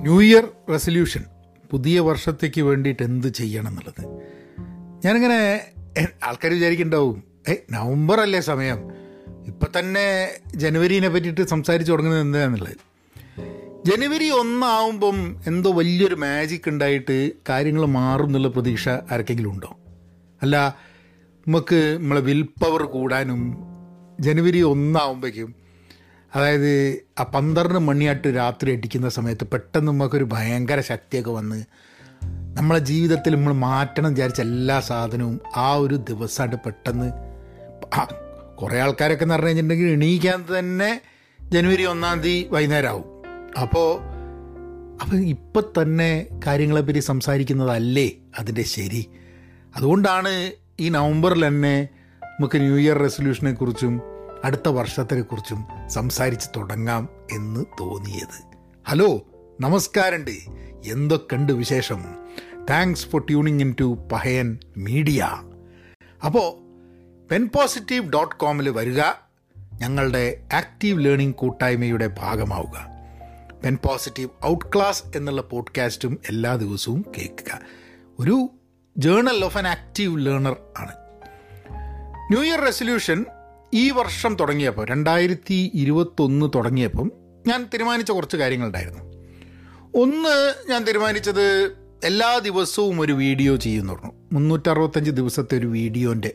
New year resolution പുതിയ വർഷത്തേക്ക് വേണ്ടിയിട്ട് എന്ത് ചെയ്യണം എന്നുള്ളത്. ഞാനിങ്ങനെ ആൾക്കാർ വിചാരിക്കുന്നുണ്ടാവും ഏ നവംബർ അല്ലേ സമയം? ഇപ്പം തന്നെ ജനുവരീനെ പറ്റിയിട്ട് സംസാരിച്ച് തുടങ്ങുന്നത് എന്താണെന്നുള്ളത് ജനുവരി ഒന്നാവുമ്പം എന്തോ വലിയൊരു മാജിക് ഉണ്ടായിട്ട് കാര്യങ്ങൾ മാറും എന്നുള്ള പ്രതീക്ഷ ആർക്കെങ്കിലും ഉണ്ടോ? അല്ല നമുക്ക് നമ്മളെ വിൽ പവർ കൂടാനും ജനുവരി ഒന്നാവുമ്പോഴേക്കും അതായത് ആ പന്ത്രണ്ട് മണിയായിട്ട് രാത്രി അടിക്കുന്ന സമയത്ത് പെട്ടെന്ന് നമുക്കൊരു ഭയങ്കര ശക്തിയൊക്കെ വന്ന് നമ്മളെ ജീവിതത്തിൽ നമ്മൾ മാറ്റണം വിചാരിച്ച എല്ലാ സാധനവും ആ ഒരു ദിവസമായിട്ട് പെട്ടെന്ന് കുറേ ആൾക്കാരൊക്കെ എന്ന് പറഞ്ഞു കഴിഞ്ഞിട്ടുണ്ടെങ്കിൽ എണീക്കാൻ തന്നെ ജനുവരി ഒന്നാം തീയതി വൈകുന്നേരം ആവും അപ്പോൾ അപ്പം ഇപ്പം തന്നെ കാര്യങ്ങളെപ്പറ്റി സംസാരിക്കുന്നതല്ലേ അതിന്റെ ശരി. അതുകൊണ്ടാണ് ഈ നവംബറിൽ തന്നെ നമുക്ക് ന്യൂ ഇയർ റെസൊല്യൂഷനെ കുറിച്ചും അടുത്ത വർഷത്തെക്കുറിച്ചും സംസാരിച്ച് തുടങ്ങാം എന്ന് തോന്നിയത്. ഹലോ നമസ്കാരമുണ്ട് എന്തൊക്കെയുണ്ട് വിശേഷം? Thanks for tuning in to Pahayan media അപ്പോൾ പെൻ പോസിറ്റീവ് ഡോട്ട് കോമിൽ വരിക ഞങ്ങളുടെ ആക്റ്റീവ് ലേണിംഗ് കൂട്ടായ്മയുടെ ഭാഗമാവുക. പെൻ പോസിറ്റീവ് ഔട്ട് ക്ലാസ് എന്നുള്ള പോഡ്കാസ്റ്റും എല്ലാ ദിവസവും കേൾക്കുക. ഒരു journal of an active learner ആണ്. ന്യൂ ഇയർ റെസൊല്യൂഷൻ ഈ വർഷം തുടങ്ങിയപ്പോൾ രണ്ടായിരത്തി ഇരുപത്തൊന്ന് തുടങ്ങിയപ്പം ഞാൻ തീരുമാനിച്ച കുറച്ച് കാര്യങ്ങളുണ്ടായിരുന്നു. ഒന്ന് ഞാൻ തീരുമാനിച്ചത് എല്ലാ ദിവസവും ഒരു വീഡിയോ ചെയ്യുമെന്ന് പറഞ്ഞു. മുന്നൂറ്ററുപത്തഞ്ച് ദിവസത്തെ ഒരു വീഡിയോന്റെ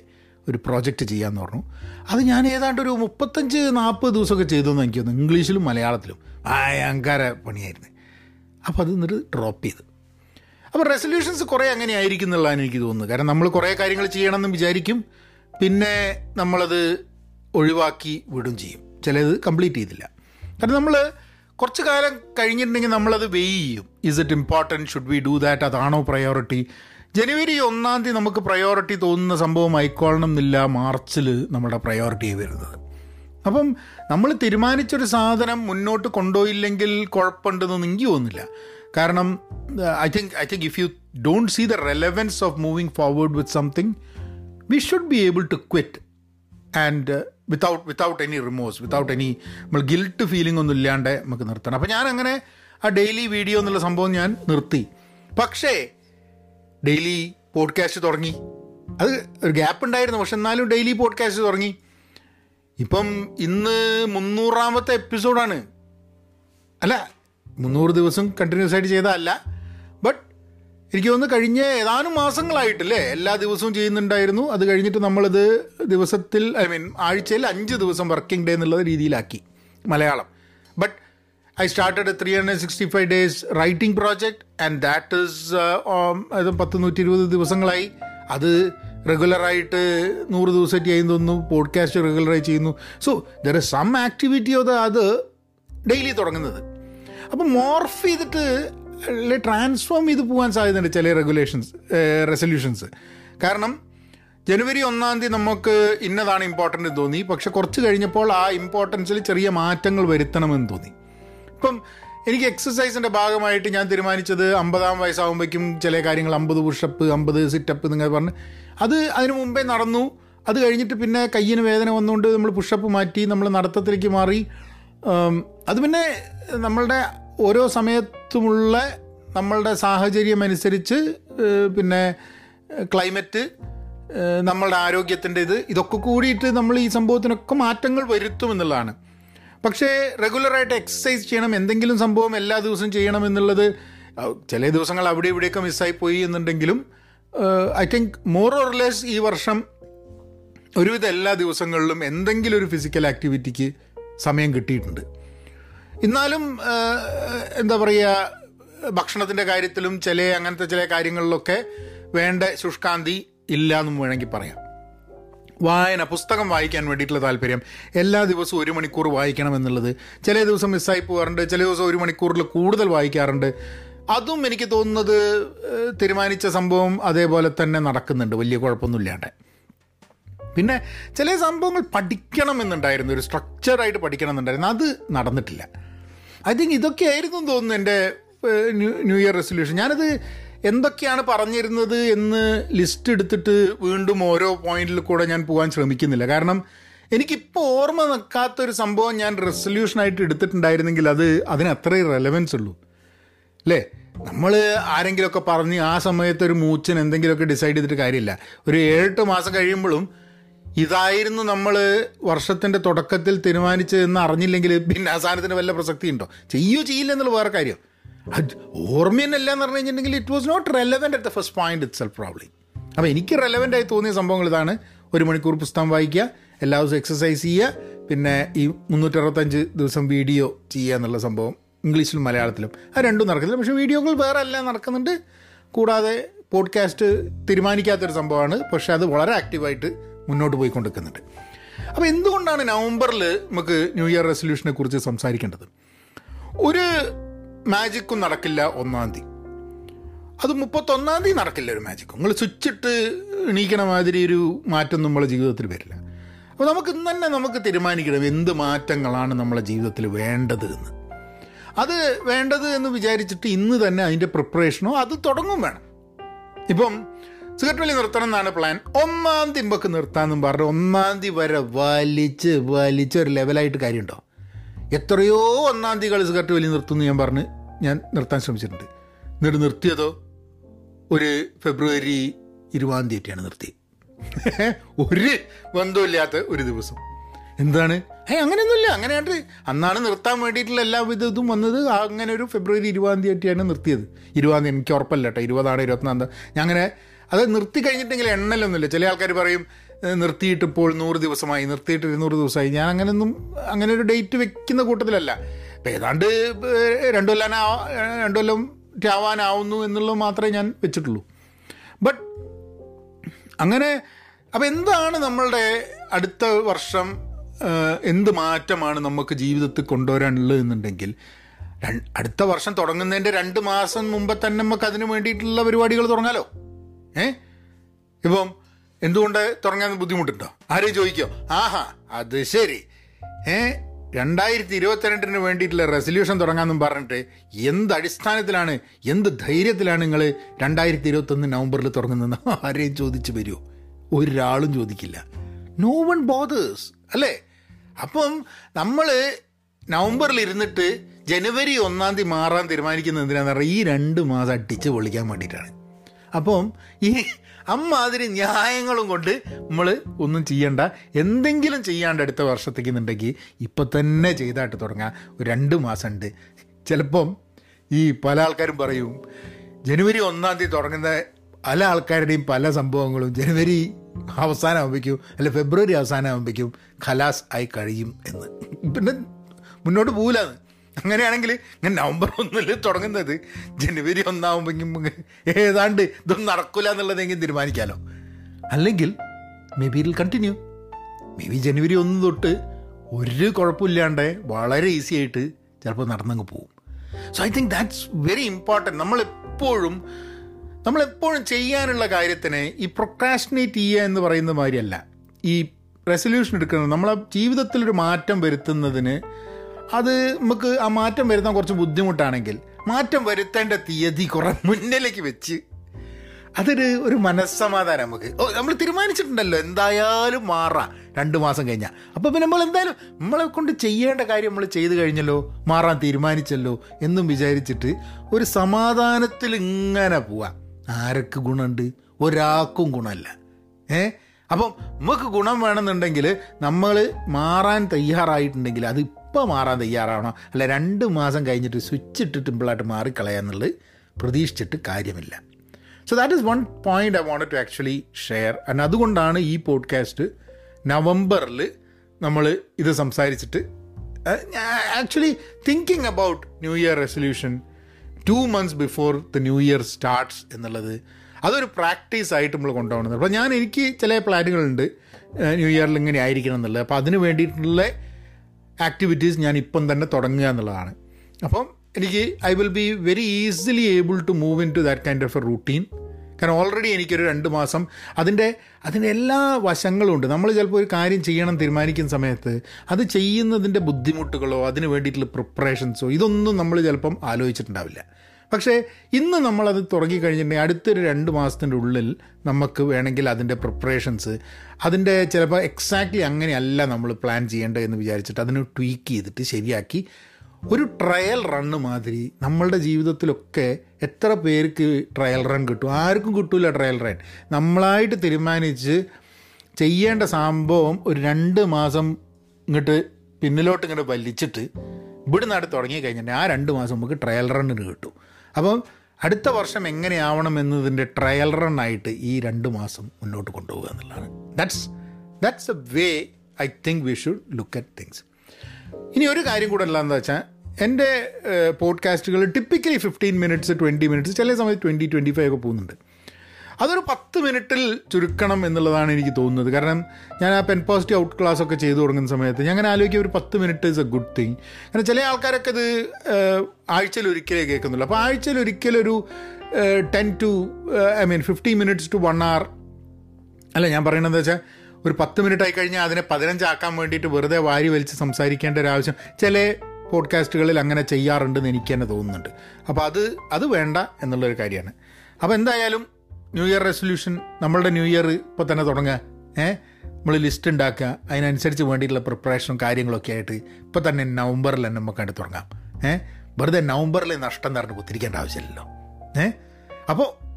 ഒരു പ്രോജക്റ്റ് ചെയ്യാമെന്ന് പറഞ്ഞു. അത് ഞാൻ ഏതാണ്ട് ഒരു മുപ്പത്തഞ്ച് നാൽപ്പത് ദിവസമൊക്കെ ചെയ്തെന്ന് എനിക്ക് തോന്നുന്നു ഇംഗ്ലീഷിലും മലയാളത്തിലും ഭയങ്കര പണിയായിരുന്നു. അപ്പോൾ അത് എന്നിട്ട് ഡ്രോപ്പ് ചെയ്തു. അപ്പോൾ റെസൊല്യൂഷൻസ് കുറേ അങ്ങനെ ആയിരിക്കും എന്നുള്ളതാണ് എനിക്ക് തോന്നുന്നത്. കാരണം നമ്മൾ കുറേ കാര്യങ്ങൾ ചെയ്യണമെന്ന് വിചാരിക്കും. പിന്നെ നമ്മളത് ഒഴിവാക്കി വിടും ചെയ്യും. ചിലത് കംപ്ലീറ്റ് ചെയ്തില്ല. കാരണം നമ്മൾ കുറച്ച് കാലം കഴിഞ്ഞിട്ടുണ്ടെങ്കിൽ നമ്മളത് വെയ് ചെയ്യും. Is it important should we do that അതാണോ പ്രയോറിറ്റി ജനുവരി ഒന്നാം തീയതി നമുക്ക് പ്രയോറിറ്റി തോന്നുന്ന സംഭവം ആയിക്കോളണം എന്നില്ല. മാർച്ചിൽ നമ്മുടെ പ്രയോറിറ്റി വരുന്നത്. അപ്പം നമ്മൾ തീരുമാനിച്ചൊരു സാധനം മുന്നോട്ട് കൊണ്ടുപോയില്ലെങ്കിൽ കുഴപ്പമുണ്ടെന്നൊന്നും എനിക്ക് തോന്നുന്നില്ല. കാരണം I think I think if you don't see the relevance of moving forward with something we should be able to quit and without without any remorse without any നമ്മൾ ഗിൽട്ട് ഫീലിംഗ് ഒന്നും ഇല്ലാണ്ട് നമുക്ക് നിർത്തണം. അപ്പോൾ ഞാൻ അങ്ങനെ ആ ഡെയിലി വീഡിയോ എന്നുള്ള സംഭവം ഞാൻ നിർത്തി. പക്ഷേ ഡെയിലി പോഡ്കാസ്റ്റ് തുടങ്ങി. അത് ഒരു ഗ്യാപ്പ് ഉണ്ടായിരുന്നു പക്ഷെ എന്നാലും ഡെയിലി പോഡ്കാസ്റ്റ് തുടങ്ങി. ഇപ്പം ഇന്ന് മുന്നൂറാമത്തെ എപ്പിസോഡാണ് അല്ല മുന്നൂറ് ദിവസം കണ്ടിന്യൂസ് ആയിട്ട് ചെയ്തതല്ല. എനിക്ക് തോന്നുന്നു കഴിഞ്ഞ ഏതാനും മാസങ്ങളായിട്ടല്ലേ എല്ലാ ദിവസവും ചെയ്യുന്നുണ്ടായിരുന്നു. അത് കഴിഞ്ഞിട്ട് നമ്മളത് ദിവസത്തിൽ ഐ മീൻ ആഴ്ചയിൽ അഞ്ച് ദിവസം വർക്കിംഗ് ഡേ എന്നുള്ള രീതിയിലാക്കി Malayalam. But I started three hundred sixty five days writing project and that അത് പത്ത് നൂറ്റി ഇരുപത് ദിവസങ്ങളായി. അത് റെഗുലറായിട്ട് നൂറ് ദിവസമായിട്ട് ചെയ്യുന്നു പോഡ്കാസ്റ്റ് റെഗുലറായി ചെയ്യുന്നു. So there is some activity of അത് ഡെയിലി തുടങ്ങുന്നത്. അപ്പം മോർഫ് ചെയ്തിട്ട് ട്രാൻസ്ഫോം ചെയ്ത് പോകാൻ സാധ്യതയുണ്ട് ചില റെഗുലേഷൻസ് റെസൊല്യൂഷൻസ്. കാരണം ജനുവരി ഒന്നാം തീയതി നമുക്ക് ഇന്നതാണ് ഇമ്പോർട്ടന്റ് എന്ന് തോന്നി. പക്ഷെ കുറച്ച് കഴിഞ്ഞപ്പോൾ ആ ഇമ്പോർട്ടൻസിൽ ചെറിയ മാറ്റങ്ങൾ വരുത്തണമെന്ന് തോന്നി. ഇപ്പം എനിക്ക് എക്സസൈസിന്റെ ഭാഗമായിട്ട് ഞാൻ തീരുമാനിച്ചത് അമ്പതാം വയസ്സാകുമ്പോഴേക്കും ചില കാര്യങ്ങൾ അമ്പത് പുഷപ്പ് അമ്പത് സിറ്റപ്പ് നിങ്ങൾ പറഞ്ഞ് അത് അതിന് മുമ്പേ നടന്നു. അത് കഴിഞ്ഞിട്ട് പിന്നെ കയ്യിന് വേദന വന്നുകൊണ്ട് നമ്മൾ പുഷപ്പ് മാറ്റി നമ്മൾ നടത്തത്തിലേക്ക് മാറി. അത് പിന്നെ നമ്മളുടെ ഓരോ സമയത്തുമുള്ള നമ്മളുടെ സാഹചര്യം അനുസരിച്ച് പിന്നെ ക്ലൈമറ്റ് നമ്മളുടെ ആരോഗ്യത്തിന്റെ ഇത് ഇതൊക്കെ കൂടിയിട്ട് നമ്മൾ ഈ സംഭവത്തിനൊക്കെ മാറ്റങ്ങൾ വരുത്തും എന്നുള്ളതാണ്. പക്ഷേ റെഗുലറായിട്ട് എക്സസൈസ് ചെയ്യണം എന്തെങ്കിലും സംഭവം എല്ലാ ദിവസവും ചെയ്യണം എന്നുള്ളത് ചില ദിവസങ്ങൾ അവിടെ ഇവിടെയൊക്കെ മിസ്സായി പോയി എന്നുണ്ടെങ്കിലും I think more or less ഈ വർഷം ഒരുവിധ എല്ലാ ദിവസങ്ങളിലും എന്തെങ്കിലും ഒരു ഫിസിക്കൽ ആക്ടിവിറ്റിക്ക് സമയം കിട്ടിയിട്ടുണ്ട്. എന്നാലും എന്താ പറയുക ഭക്ഷണത്തിന്റെ കാര്യത്തിലും ചില അങ്ങനത്തെ ചില കാര്യങ്ങളിലൊക്കെ വേണ്ട ശുഷ്കാന്തി ഇല്ല എന്നും വേണമെങ്കിൽ പറയാം. വായന പുസ്തകം വായിക്കാൻ വേണ്ടിയിട്ടുള്ള താല്പര്യം എല്ലാ ദിവസവും ഒരു മണിക്കൂർ വായിക്കണം എന്നുള്ളത് ചില ദിവസം മിസ്സായി പോകാറുണ്ട് ചില ദിവസം ഒരു മണിക്കൂറിൽ കൂടുതൽ വായിക്കാറുണ്ട്. അതും എനിക്ക് തോന്നുന്നത് തീരുമാനിച്ച സംഭവം അതേപോലെ തന്നെ നടക്കുന്നുണ്ട് വലിയ കുഴപ്പമൊന്നുമില്ലാണ്ട്. പിന്നെ ചില സംഭവങ്ങൾ പഠിക്കണം എന്നുണ്ടായിരുന്നു ഒരു സ്ട്രക്ചറായിട്ട് പഠിക്കണം എന്നുണ്ടായിരുന്നു അത് നടന്നിട്ടില്ല. ഐ തിങ്ക് ഇതൊക്കെയായിരുന്നു എന്ന് തോന്നുന്നു എന്റെ ന്യൂ ന്യൂ ഇയർ റെസൊല്യൂഷൻ. ഞാനത് എന്തൊക്കെയാണ് പറഞ്ഞിരുന്നത് എന്ന് ലിസ്റ്റ് എടുത്തിട്ട് വീണ്ടും ഓരോ പോയിന്റിൽ കൂടെ ഞാൻ പോകാൻ ശ്രമിക്കുന്നില്ല. കാരണം എനിക്കിപ്പോൾ ഓർമ്മ നിൽക്കാത്തൊരു സംഭവം ഞാൻ റെസൊല്യൂഷനായിട്ട് എടുത്തിട്ടുണ്ടായിരുന്നെങ്കിൽ അത് അതിന് അത്രയും റെലവൻസ് ഉള്ളൂ. അല്ലേ നമ്മൾ ആരെങ്കിലുമൊക്കെ പറഞ്ഞ് ആ സമയത്ത് ഒരു മൂച്ചൻ എന്തെങ്കിലുമൊക്കെ ഡിസൈഡ് ചെയ്തിട്ട് കാര്യമില്ല. ഒരു ഏഴെട്ട് മാസം കഴിയുമ്പോഴും ഇതായിരുന്നു നമ്മൾ വർഷത്തിന്റെ തുടക്കത്തിൽ തീരുമാനിച്ചതെന്ന് അറിഞ്ഞില്ലെങ്കിൽ പിന്നെ ആ സാധനത്തിന് വല്ല പ്രസക്തി ഉണ്ടോ ചെയ്യോ ചെയ്യില്ല എന്നുള്ള വേറെ കാര്യം. അത് ഓർമ്മ എന്ന് പറഞ്ഞു കഴിഞ്ഞിട്ടുണ്ടെങ്കിൽ it was not relevant at the first point itself probably അപ്പോൾ എനിക്ക് റെലവെന്റ് ആയി തോന്നിയ സംഭവങ്ങൾ ഇതാണ്. ഒരു മണിക്കൂർ പുസ്തകം വായിക്കുക എല്ലാ ദിവസവും എക്സസൈസ് ചെയ്യുക പിന്നെ ഈ മുന്നൂറ്ററുപത്തഞ്ച് ദിവസം വീഡിയോ ചെയ്യുക എന്നുള്ള സംഭവം ഇംഗ്ലീഷിലും മലയാളത്തിലും. ആ രണ്ടും നടക്കുന്നില്ല. പക്ഷേ വീഡിയോകൾ വേറെ എല്ലാം നടക്കുന്നുണ്ട്. കൂടാതെ പോഡ്കാസ്റ്റ് തീരുമാനിക്കാത്തൊരു സംഭവമാണ്. പക്ഷേ അത് വളരെ ആക്റ്റീവായിട്ട് മുന്നോട്ട് പോയിക്കൊണ്ടിരിക്കുന്നുണ്ട്. അപ്പോൾ എന്തുകൊണ്ടാണ് നവംബറിൽ നമുക്ക് ന്യൂ ഇയർ റെസൊല്യൂഷനെ കുറിച്ച് സംസാരിക്കേണ്ടത്? ഒരു മാജിക്കും നടക്കില്ല ഒന്നാം തീയതി. അത് മുപ്പത്തൊന്നാം തീയതി നടക്കില്ല ഒരു മാജിക്കും നിങ്ങൾ സ്വിച്ചിട്ട് എണീക്കണ മാതിരി ഒരു മാറ്റം നമ്മളെ ജീവിതത്തിൽ വരില്ല. അപ്പോൾ നമുക്ക് ഇന്ന് തന്നെ നമുക്ക് തീരുമാനിക്കണം എന്ത് മാറ്റങ്ങളാണ് നമ്മളെ ജീവിതത്തിൽ വേണ്ടത് എന്ന്. അത് വേണ്ടത് എന്ന് വിചാരിച്ചിട്ട് ഇന്ന് തന്നെ അതിന്റെ പ്രിപ്പറേഷനോ അത് തുടങ്ങും വേണം. ഇപ്പം സിഗരറ്റ് വലി നിർത്തണം എന്നാണ് പ്ലാൻ ഒന്നാം നമുക്ക് നിർത്താമെന്നും പറഞ്ഞു. ഒന്നാം തീയതി വരെ വലിച്ച് വലിച്ച് ഒരു ലെവലായിട്ട് കാര്യമുണ്ടോ? എത്രയോ ഒന്നാം തീയതികൾ സിഗരറ്റ് വലി നിർത്തുമെന്ന് ഞാൻ പറഞ്ഞ് ഞാൻ നിർത്താൻ ശ്രമിച്ചിട്ടുണ്ട്. എന്നിട്ട് നിർത്തിയതോ? ഒരു ഫെബ്രുവരി ഇരുപതാം തീയതിയാണ് നിർത്തി. ഒരു ബന്ധമില്ലാത്ത ഒരു ദിവസം. എന്താണ്? ഏ അങ്ങനെയൊന്നുമില്ല. അങ്ങനെയാണ്ട് അന്നാണ് നിർത്താൻ വേണ്ടിയിട്ടുള്ള എല്ലാവിധ ഇതും വന്നത്. അങ്ങനെ ഒരു ഫെബ്രുവരി ഇരുപതാം തീയതിയാണ് നിർത്തിയത്. ഇരുപതാം തീയതി എനിക്ക് ഉറപ്പല്ല കേട്ടോ. ഇരുപതാണ് ഇരുപത്തിനാം തീയതി. ഞാൻ അങ്ങനെ അത് നിർത്തി കഴിഞ്ഞിട്ടെങ്കിൽ എണ്ണലൊന്നുമില്ല. ചില ആൾക്കാർ പറയും നിർത്തിയിട്ട് ഇപ്പോൾ നൂറ് ദിവസമായി നിർത്തിയിട്ട് ഇരുന്നൂറ് ദിവസമായി. ഞാൻ അങ്ങനെയൊന്നും അങ്ങനെ ഒരു ഡേറ്റ് വെക്കുന്ന കൂട്ടത്തിലല്ല. ഇപ്പം ഏതാണ്ട് രണ്ടു കൊല്ലാനാ രണ്ടു കൊല്ലം ആവാനാവുന്നു എന്നുള്ളത് മാത്രമേ ഞാൻ വെച്ചിട്ടുള്ളൂ. ബട്ട് അങ്ങനെ അപ്പം എന്താണ് നമ്മളുടെ അടുത്ത വർഷം എന്ത് മാറ്റമാണ് നമുക്ക് ജീവിതത്തിൽ കൊണ്ടുവരാനുള്ളത് എന്നുണ്ടെങ്കിൽ അടുത്ത വർഷം തുടങ്ങുന്നതിന്റെ രണ്ട് മാസം മുമ്പ് തന്നെ നമുക്ക് അതിന് വേണ്ടിയിട്ടുള്ള പരിപാടികൾ തുടങ്ങാലോ? ഏ? ഇപ്പം എന്തുകൊണ്ട് തുടങ്ങാൻ ബുദ്ധിമുട്ടുണ്ടോ? ആരെയും ചോദിക്കോ? ആഹാ അത് ശരി. ഏ രണ്ടായിരത്തി ഇരുപത്തിരണ്ടിന് വേണ്ടിയിട്ടുള്ള റെസൊല്യൂഷൻ തുടങ്ങാമെന്നും പറഞ്ഞിട്ട് എന്ത് അടിസ്ഥാനത്തിലാണ് എന്ത് ധൈര്യത്തിലാണ് നിങ്ങൾ രണ്ടായിരത്തി ഇരുപത്തൊന്ന് നവംബറിൽ തുടങ്ങുന്നതെന്ന് ആരെയും ചോദിച്ചു വരുമോ ഒരാളും ചോദിക്കില്ല. നോ വൺ ബോദേഴ്സ് അല്ലേ? അപ്പം നമ്മൾ നവംബറിൽ ഇരുന്നിട്ട് ജനുവരി ഒന്നാം തീയതി മാറാൻ തീരുമാനിക്കുന്നത് എന്തിനാണെന്ന് പറഞ്ഞാൽ ഈ രണ്ട് മാസം അടിച്ച് പൊളിക്കാൻ വേണ്ടിയിട്ടാണ്. അപ്പം ഈ അമ്മാതിരി ന്യായങ്ങളും കൊണ്ട് നമ്മൾ ഒന്നും ചെയ്യണ്ട. എന്തെങ്കിലും ചെയ്യാണ്ട് അടുത്ത വർഷത്തേക്ക് എന്നുണ്ടെങ്കിൽ ഇപ്പം തന്നെ ചെയ്തായിട്ട് തുടങ്ങാം. ഒരു രണ്ട് മാസം ഉണ്ട് ചിലപ്പം ഈ പല ആൾക്കാരും പറയും ജനുവരി ഒന്നാം തീയതി തുടങ്ങുന്ന പല ആൾക്കാരുടെയും പല സംഭവങ്ങളും ജനുവരി അവസാനം ആകുമ്പോഴേക്കും അല്ല ഫെബ്രുവരി അവസാനം ആകുമ്പോഴേക്കും ഖലാസ് ആയി കഴിയും എന്ന്. പിന്നെ മുന്നോട്ട് പോകില്ലാന്ന് അങ്ങനെയാണെങ്കിൽ ഇങ്ങനെ നവംബർ ഒന്നിൽ തുടങ്ങുന്നത് ജനുവരി ഒന്നാവുമ്പോൾ ഏതാണ്ട് ഇതൊന്നും നടക്കില്ല എന്നുള്ളതെങ്കിലും തീരുമാനിക്കാമല്ലോ അല്ലെങ്കിൽ maybe I'll continue maybe ജനുവരി ഒന്ന് തൊട്ട് ഒരു കുഴപ്പമില്ലാണ്ട് വളരെ ഈസി ആയിട്ട് ചിലപ്പോൾ നടന്നങ്ങ് പോകും so I think that's very important നമ്മളെപ്പോഴും നമ്മളെപ്പോഴും ചെയ്യാനുള്ള കാര്യത്തിന് ഈ പ്രൊക്രാസ്റ്റിനേറ്റ് ചെയ്യുക എന്ന് പറയുന്ന മാതിരിയല്ല ഈ റെസൊല്യൂഷൻ എടുക്കുന്നത് നമ്മളെ ജീവിതത്തിലൊരു മാറ്റം വരുത്തുന്നതിന് അത് നമുക്ക് ആ മാറ്റം വരുത്താൻ കുറച്ച് ബുദ്ധിമുട്ടാണെങ്കിൽ മാറ്റം വരുത്തേണ്ട തീയതി കുറെ മുന്നിലേക്ക് വെച്ച് അതൊരു ഒരു മനസ്സമാധാനം നമുക്ക്. ഓ നമ്മൾ തീരുമാനിച്ചിട്ടുണ്ടല്ലോ എന്തായാലും മാറാം. രണ്ട് മാസം കഴിഞ്ഞാൽ അപ്പോൾ പിന്നെ നമ്മൾ എന്തായാലും നമ്മളെ കൊണ്ട് ചെയ്യേണ്ട കാര്യം നമ്മൾ ചെയ്തു കഴിഞ്ഞല്ലോ മാറാൻ തീരുമാനിച്ചല്ലോ എന്നും വിചാരിച്ചിട്ട് ഒരു സമാധാനത്തിൽ ഇങ്ങനെ പോവാം. ആരൊക്കെ ഗുണമുണ്ട്? ഒരാൾക്കും ഗുണമല്ല. ഏ? അപ്പം നമുക്ക് ഗുണം വേണമെന്നുണ്ടെങ്കിൽ നമ്മൾ മാറാൻ തയ്യാറായിട്ടുണ്ടെങ്കിൽ അത് ഇപ്പം മാറാൻ തയ്യാറാവണം. അല്ല രണ്ട് മാസം കഴിഞ്ഞിട്ട് സ്വിച്ച് ഇട്ടിട്ട് ഇമ്പിളായിട്ട് മാറിക്കളയാന്നുള്ളത് പ്രതീക്ഷിച്ചിട്ട് കാര്യമില്ല. So that is one point I want to actually share and അതുകൊണ്ടാണ് ഈ പോഡ്കാസ്റ്റ് നവംബറിൽ നമ്മൾ ഇത് സംസാരിച്ചിട്ട് actually thinking about new year resolution two months before the new year starts എന്നുള്ളത് അതൊരു പ്രാക്ടീസ് ആയിട്ട് നമ്മൾ കൊണ്ടുപോകുന്നത് അപ്പോൾ ഞാൻ എനിക്ക് ചില പ്ലാനുകളുണ്ട് ന്യൂ ഇയറിൽ ഇങ്ങനെ ആയിരിക്കണം എന്നുള്ളത്. അപ്പോൾ അതിന് വേണ്ടിയിട്ടുള്ള ആക്ടിവിറ്റീസ് ഞാൻ ഇപ്പം തന്നെ തുടങ്ങുക എന്നുള്ളതാണ്. അപ്പം എനിക്ക് I will be very easily able to move into that kind of a routine കാരണം ഓൾറെഡി എനിക്കൊരു രണ്ട് മാസം അതിന്റെ അതിന്റെ എല്ലാ വശങ്ങളും ഉണ്ട്. നമ്മൾ ചിലപ്പോൾ ഒരു കാര്യം ചെയ്യണം തീരുമാനിക്കുന്ന സമയത്ത് അത് ചെയ്യുന്നതിന്റെ ബുദ്ധിമുട്ടുകളോ അതിന് വേണ്ടിയിട്ടുള്ള പ്രിപ്പറേഷൻസോ ഇതൊന്നും നമ്മൾ ചിലപ്പം ആലോചിച്ചിട്ടുണ്ടാവില്ല. പക്ഷേ ഇന്ന് നമ്മളത് തുടങ്ങി കഴിഞ്ഞിട്ടുണ്ടെങ്കിൽ അടുത്തൊരു രണ്ട് മാസത്തിന്റെ ഉള്ളിൽ നമുക്ക് വേണമെങ്കിൽ അതിന്റെ പ്രിപ്പറേഷൻസ് അതിന്റെ ചിലപ്പോൾ എക്സാക്ട്ലി അങ്ങനെയല്ല നമ്മൾ പ്ലാൻ ചെയ്യേണ്ടത് എന്ന് വിചാരിച്ചിട്ട് അതിന് ട്വീക്ക് ചെയ്തിട്ട് ശരിയാക്കി ഒരു ട്രയൽ റണ്ണ് മാതിരി നമ്മളുടെ ജീവിതത്തിലൊക്കെ എത്ര പേർക്ക് ട്രയൽ റൺ കിട്ടും? ആർക്കും കിട്ടില്ല ട്രയൽ റൺ നമ്മളായിട്ട് തീരുമാനിച്ച് ചെയ്യേണ്ട സംഭവം ഒരു രണ്ട് മാസം ഇങ്ങോട്ട് പിന്നിലോട്ട് ഇങ്ങോട്ട് വലിച്ചിട്ട് ഇവിടെ നാട് തുടങ്ങി കഴിഞ്ഞിട്ടുണ്ടെങ്കിൽ ആ രണ്ട് മാസം നമുക്ക് ട്രയൽ റണ്ണിന് കിട്ടും. അപ്പം അടുത്ത വർഷം എങ്ങനെയാവണം എന്നതിന്റെ ട്രയൽ റൺ ആയിട്ട് ഈ രണ്ട് മാസം മുന്നോട്ട് കൊണ്ടുപോകുക എന്നുള്ളതാണ്. That's that's a way I think we should look at things ഇനി ഒരു കാര്യം കൂടെ എന്താണെന്ന് വെച്ചാൽ എന്റെ പോഡ്കാസ്റ്റുകൾ typically fifteen minutes twenty minutes ചില സമയത്ത് ട്വന്റി ട്വന്റി ഫൈവ് ഒക്കെ പോകുന്നുണ്ട്. അതൊരു പത്ത് മിനിറ്റിൽ ചുരുക്കണം എന്നുള്ളതാണ് എനിക്ക് തോന്നുന്നത്. കാരണം ഞാൻ ആ പെൻ പോസിറ്റീവ് ഔട്ട് ക്ലാസ് ഒക്കെ ചെയ്തു തുടങ്ങുന്ന സമയത്ത് ഞാൻ അങ്ങനെ ആലോചിക്കുക ഒരു പത്ത് minute is a good thing കാരണം ചില ആൾക്കാരൊക്കെ ഇത് ആഴ്ചയിൽ ഒരിക്കലേ കേൾക്കുന്നുള്ളൂ. അപ്പോൾ ആഴ്ചയിൽ ഒരിക്കലൊരു ten to I mean fifty minutes to one hour അല്ല ഞാൻ പറയണതെന്ന് വെച്ചാൽ ഒരു പത്ത് മിനിറ്റ് ആയി കഴിഞ്ഞാൽ അതിനെ പതിനഞ്ചാക്കാൻ വേണ്ടിയിട്ട് വെറുതെ വാരി വലിച്ച് സംസാരിക്കേണ്ട ഒരു ആവശ്യം ചില പോഡ്കാസ്റ്റുകളിൽ അങ്ങനെ ചെയ്യാറുണ്ടെന്ന് എനിക്ക് തന്നെ തോന്നുന്നുണ്ട്. അപ്പോൾ അത് അത് വേണ്ട എന്നുള്ളൊരു കാര്യമാണ്. അപ്പോൾ എന്തായാലും ന്യൂ ഇയർ റെസൊല്യൂഷൻ നമ്മളുടെ ന്യൂ ഇയർ ഇപ്പോൾ തന്നെ തുടങ്ങുക. ഏ? നമ്മൾ ലിസ്റ്റ് ഉണ്ടാക്കുക അതിനനുസരിച്ച് വേണ്ടിയിട്ടുള്ള പ്രിപ്പറേഷനും കാര്യങ്ങളൊക്കെ ആയിട്ട് ഇപ്പോൾ തന്നെ നവംബറിൽ തന്നെ നമുക്ക് കണ്ടു തുടങ്ങാം. ഏ? വെറുതെ നവംബറിൽ നഷ്ടം നിറഞ്ഞ് കുത്തിരിക്കേണ്ട ആവശ്യമില്ലല്ലോ. ഏ? അപ്പോൾ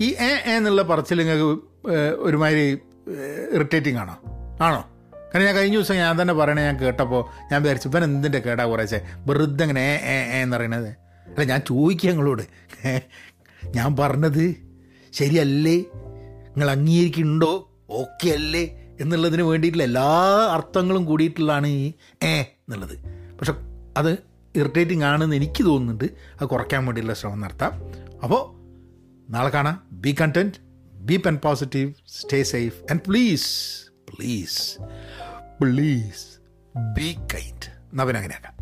ഈ ഏ എന്നുള്ള പറച്ചിൽ നിങ്ങൾക്ക് ഒരുമാതിരി ഇറിറ്റേറ്റിംഗ് ആണോ? ആണോ? കാരണം ഞാൻ കഴിഞ്ഞ ദിവസം ഞാൻ തന്നെ പറയണേ ഞാൻ കേട്ടപ്പോൾ ഞാൻ വിചാരിച്ചു ഇവൻ എന്തിന്റെ കേടാ കുറേശ്ശെ വെറുതെ അങ്ങനെ ഏ എന്ന് പറയണത്. അല്ല ഞാൻ ചോദിക്കുക നിങ്ങളോട്. ഞാൻ പറഞ്ഞത് ശരിയല്ലേ? നിങ്ങൾ അംഗീകരിക്കുന്നുണ്ടോ? ഓക്കെ അല്ലേ എന്നുള്ളതിന് വേണ്ടിയിട്ടുള്ള എല്ലാ അർത്ഥങ്ങളും കൂടിയിട്ടുള്ളതാണ് ഈ ഏ എന്നുള്ളത്. പക്ഷെ അത് ഇറിറ്റേറ്റിംഗ് ആണെന്ന് എനിക്ക് തോന്നുന്നുണ്ട്. അത് കുറയ്ക്കാൻ വേണ്ടിയുള്ള ശ്രമം നടത്താം. അപ്പോൾ നാളെ കാണാം. Be content be pen positive stay safe and please please please be kind നവൻ അങ്ങനെയാക്കാം.